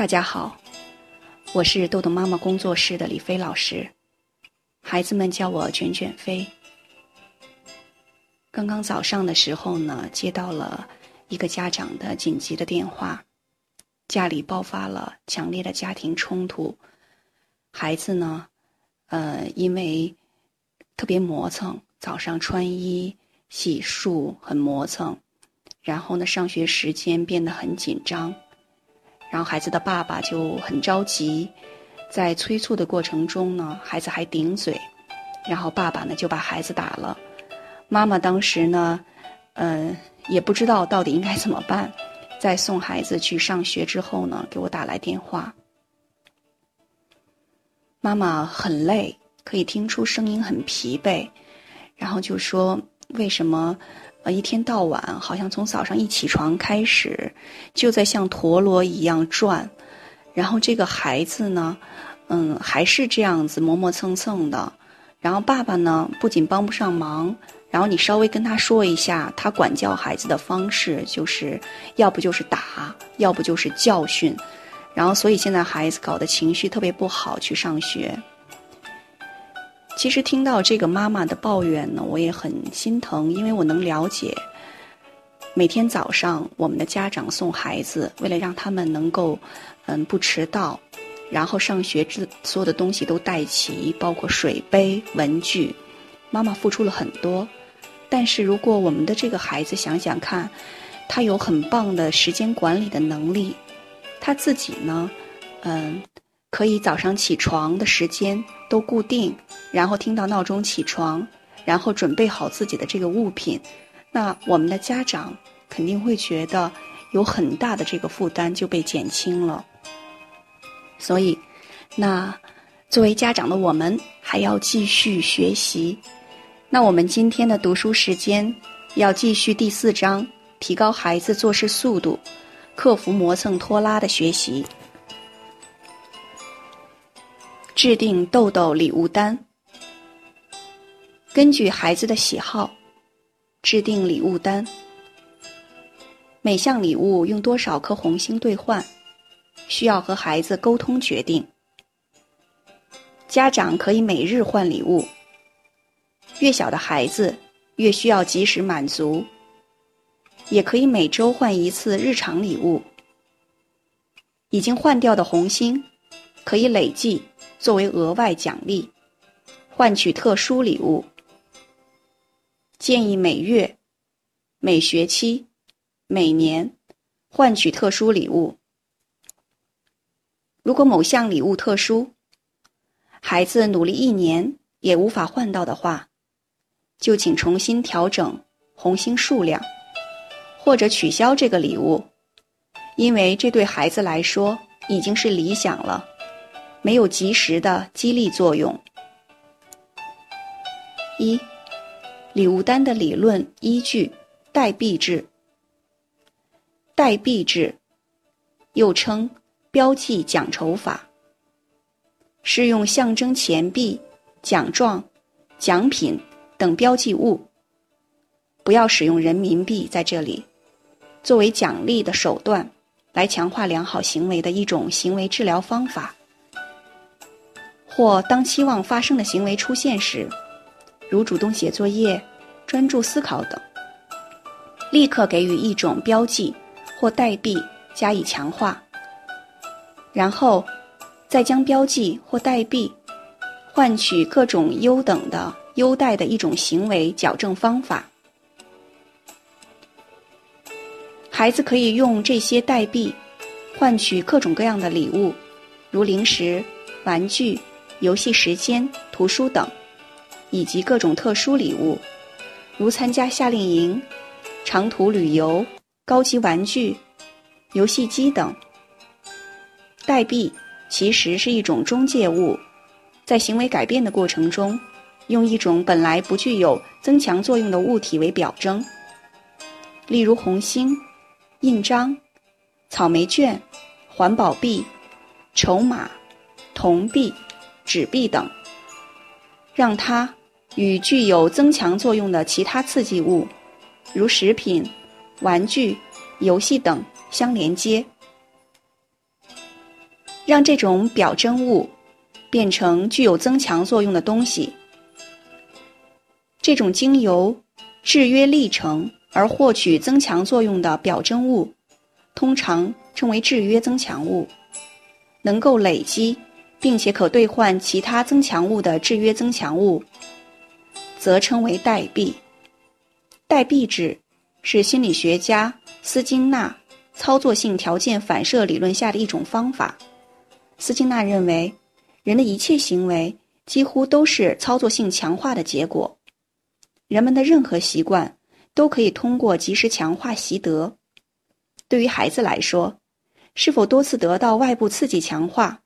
大家好，我是豆豆妈妈工作室的李飞老师，孩子们叫我卷卷飞。刚刚早上的时候呢，接到了一个家长的紧急的电话，家里爆发了强烈的家庭冲突，孩子呢，呃，因为特别磨蹭，早上穿衣洗漱很磨蹭，然后呢，上学时间变得很紧张。然后孩子的爸爸就很着急，在催促的过程中呢，孩子还顶嘴，然后爸爸呢就把孩子打了。妈妈当时呢，呃，也不知道到底应该怎么办。在送孩子去上学之后呢，给我打来电话。妈妈很累，可以听出声音很疲惫，然后就说：“为什么？”呃，一天到晚，好像从早上一起床开始，就在像陀螺一样转，然后这个孩子呢，嗯，还是这样子磨磨蹭蹭的，然后爸爸呢，不仅帮不上忙，然后你稍微跟他说一下，他管教孩子的方式，就是要不就是打，要不就是教训，然后所以现在孩子搞得情绪特别不好，去上学。其实听到这个妈妈的抱怨呢，我也很心疼，因为我能了解，每天早上我们的家长送孩子，为了让他们能够，嗯，不迟到，然后上学之所有的东西都带齐，包括水杯、文具，妈妈付出了很多。但是如果我们的这个孩子想想看，他有很棒的时间管理的能力，他自己呢，嗯。可以早上起床的时间都固定，然后听到闹钟起床，然后准备好自己的这个物品，那我们的家长肯定会觉得有很大的这个负担就被减轻了。所以，那作为家长的我们还要继续学习。那我们今天的读书时间要继续第四章，提高孩子做事速度，克服磨蹭拖拉的学习。制定豆豆礼物单，根据孩子的喜好制定礼物单。每项礼物用多少颗红心兑换，需要和孩子沟通决定。家长可以每日换礼物，越小的孩子越需要及时满足。也可以每周换一次日常礼物。已经换掉的红心可以累计。作为额外奖励，换取特殊礼物。建议每月、每学期、每年换取特殊礼物。如果某项礼物特殊，孩子努力一年也无法换到的话，就请重新调整红星数量，或者取消这个礼物，因为这对孩子来说已经是理想了。没有及时的激励作用。一，礼物单的理论依据代币制。代币制，又称标记奖酬法，是用象征钱币、奖状、奖品等标记物，不要使用人民币在这里，作为奖励的手段，来强化良好行为的一种行为治疗方法。或当期望发生的行为出现时，如主动写作业、专注思考等，立刻给予一种标记或代币加以强化，然后再将标记或代币换取各种优等的优待的一种行为矫正方法。孩子可以用这些代币换取各种各样的礼物，如零食、玩具。游戏时间、图书等，以及各种特殊礼物，如参加夏令营、长途旅游、高级玩具、游戏机等。代币其实是一种中介物，在行为改变的过程中，用一种本来不具有增强作用的物体为表征，例如红星、印章、草莓券、环保币、筹码、铜币。纸币等，让它与具有增强作用的其他刺激物，如食品、玩具、游戏等相连接。让这种表征物变成具有增强作用的东西。这种经由制约历程而获取增强作用的表征物，通常称为制约增强物。能够累积并且可兑换其他增强物的制约增强物，则称为代币。代币制是心理学家斯金纳操作性条件反射理论下的一种方法。斯金纳认为，人的一切行为几乎都是操作性强化的结果。人们的任何习惯都可以通过及时强化习得。对于孩子来说，是否多次得到外部刺激强化，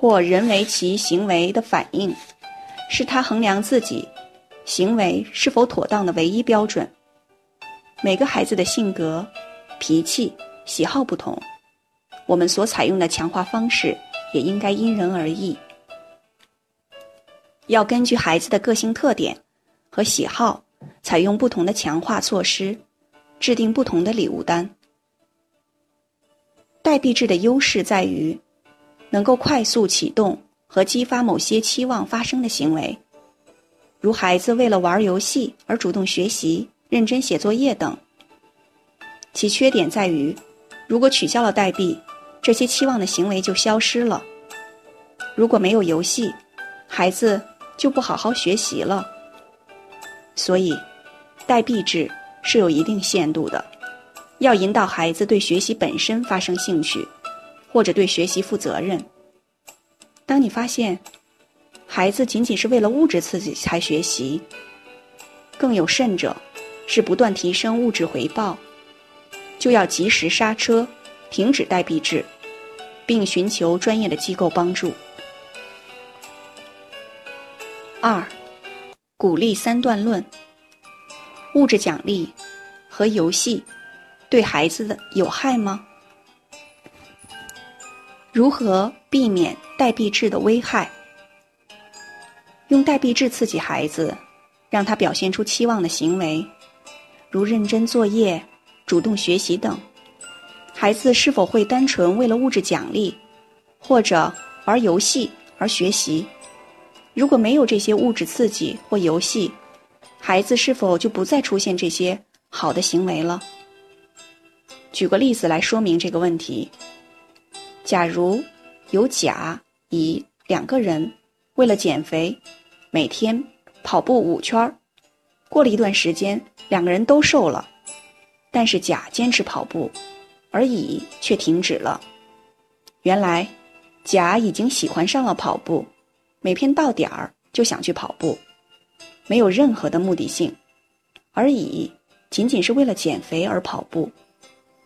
或人为其行为的反应，是他衡量自己行为是否妥当的唯一标准。每个孩子的性格、脾气、喜好不同，我们所采用的强化方式也应该因人而异。要根据孩子的个性特点。和喜好，采用不同的强化措施，制定不同的礼物单。代币制的优势在于，能够快速启动和激发某些期望发生的行为，如孩子为了玩游戏而主动学习、认真写作业等。其缺点在于，如果取消了代币，这些期望的行为就消失了。如果没有游戏，孩子就不好好学习了。所以，代币制是有一定限度的，要引导孩子对学习本身发生兴趣，或者对学习负责任。当你发现孩子仅仅是为了物质刺激才学习，更有甚者是不断提升物质回报，就要及时刹车，停止代币制，并寻求专业的机构帮助。二。鼓励三段论：物质奖励和游戏对孩子的有害吗？如何避免代币制的危害？用代币制刺激孩子，让他表现出期望的行为，如认真作业、主动学习等。孩子是否会单纯为了物质奖励或者玩游戏而学习？如果没有这些物质刺激或游戏，孩子是否就不再出现这些好的行为了？举个例子来说明这个问题：假如有甲、乙两个人为了减肥，每天跑步五圈儿，过了一段时间，两个人都瘦了，但是甲坚持跑步，而乙却停止了。原来，甲已经喜欢上了跑步。每天到点儿就想去跑步，没有任何的目的性，而乙仅仅是为了减肥而跑步，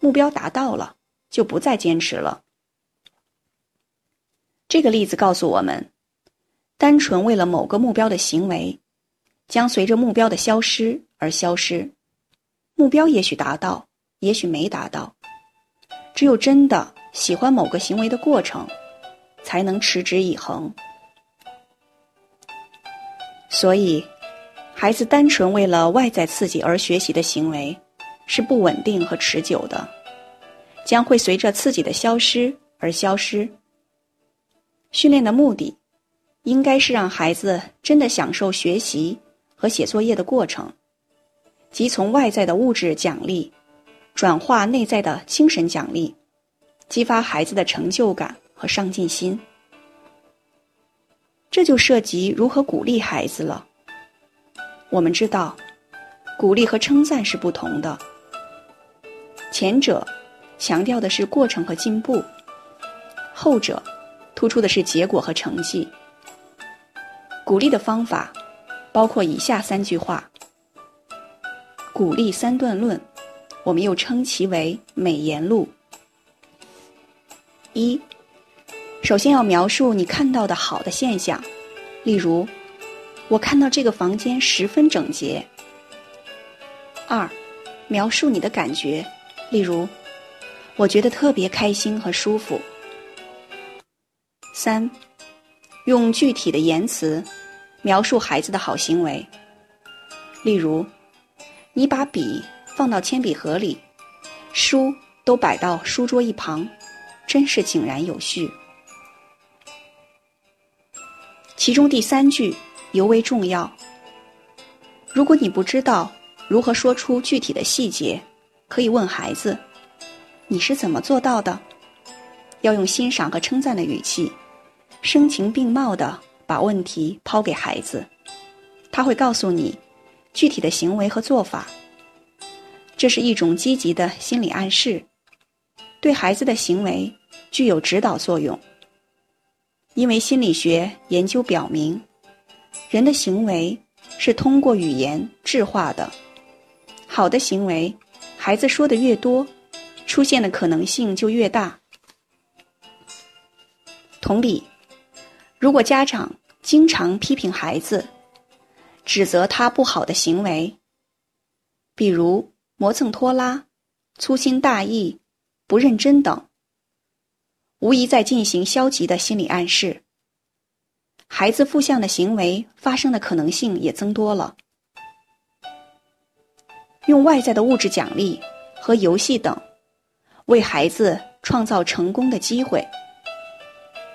目标达到了就不再坚持了。这个例子告诉我们，单纯为了某个目标的行为，将随着目标的消失而消失。目标也许达到，也许没达到，只有真的喜欢某个行为的过程，才能持之以恒。所以，孩子单纯为了外在刺激而学习的行为，是不稳定和持久的，将会随着刺激的消失而消失。训练的目的，应该是让孩子真的享受学习和写作业的过程，即从外在的物质奖励，转化内在的精神奖励，激发孩子的成就感和上进心。这就涉及如何鼓励孩子了。我们知道，鼓励和称赞是不同的。前者强调的是过程和进步，后者突出的是结果和成绩。鼓励的方法包括以下三句话：鼓励三段论，我们又称其为美言录。一。首先要描述你看到的好的现象，例如，我看到这个房间十分整洁。二，描述你的感觉，例如，我觉得特别开心和舒服。三，用具体的言辞描述孩子的好行为，例如，你把笔放到铅笔盒里，书都摆到书桌一旁，真是井然有序。其中第三句尤为重要。如果你不知道如何说出具体的细节，可以问孩子：“你是怎么做到的？”要用欣赏和称赞的语气，声情并茂地把问题抛给孩子，他会告诉你具体的行为和做法。这是一种积极的心理暗示，对孩子的行为具有指导作用。因为心理学研究表明，人的行为是通过语言质化的。好的行为，孩子说的越多，出现的可能性就越大。同理，如果家长经常批评孩子，指责他不好的行为，比如磨蹭拖拉、粗心大意、不认真等，无疑在进行消极的心理暗示。孩子负向的行为发生的可能性也增多了。用外在的物质奖励和游戏等，为孩子创造成功的机会。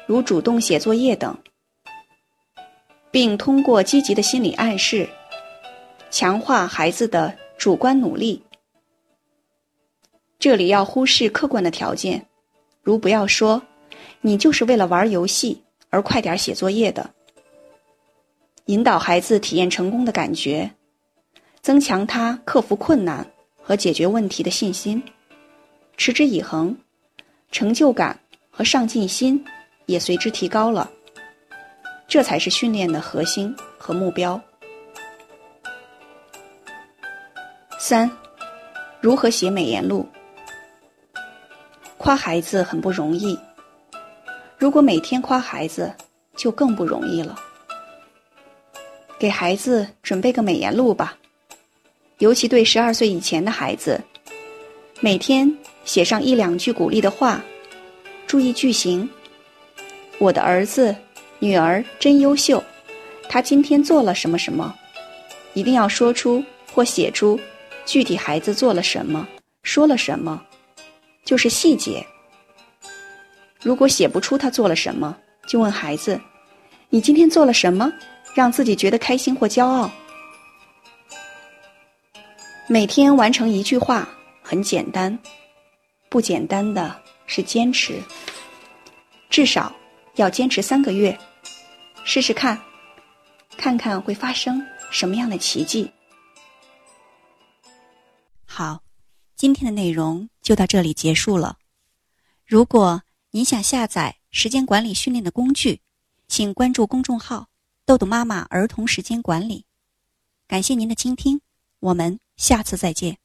如主动写作业等，并通过积极的心理暗示，强化孩子的主观努力。这里要忽视客观的条件，如不要说“你就是为了玩游戏而快点写作业的”，引导孩子体验成功的感觉，增强他克服困难和解决问题的信心，持之以恒，成就感和上进心。也随之提高了，这才是训练的核心和目标。三，如何写美言录？夸孩子很不容易，如果每天夸孩子，就更不容易了。给孩子准备个美言录吧，尤其对十二岁以前的孩子，每天写上一两句鼓励的话，注意句型。我的儿子、女儿真优秀，他今天做了什么什么？一定要说出或写出具体孩子做了什么、说了什么，就是细节。如果写不出他做了什么，就问孩子：“你今天做了什么，让自己觉得开心或骄傲？”每天完成一句话很简单，不简单的是坚持，至少。要坚持三个月，试试看，看看会发生什么样的奇迹。好，今天的内容就到这里结束了。如果您想下载时间管理训练的工具，请关注公众号“豆豆妈妈儿童时间管理”。感谢您的倾听，我们下次再见。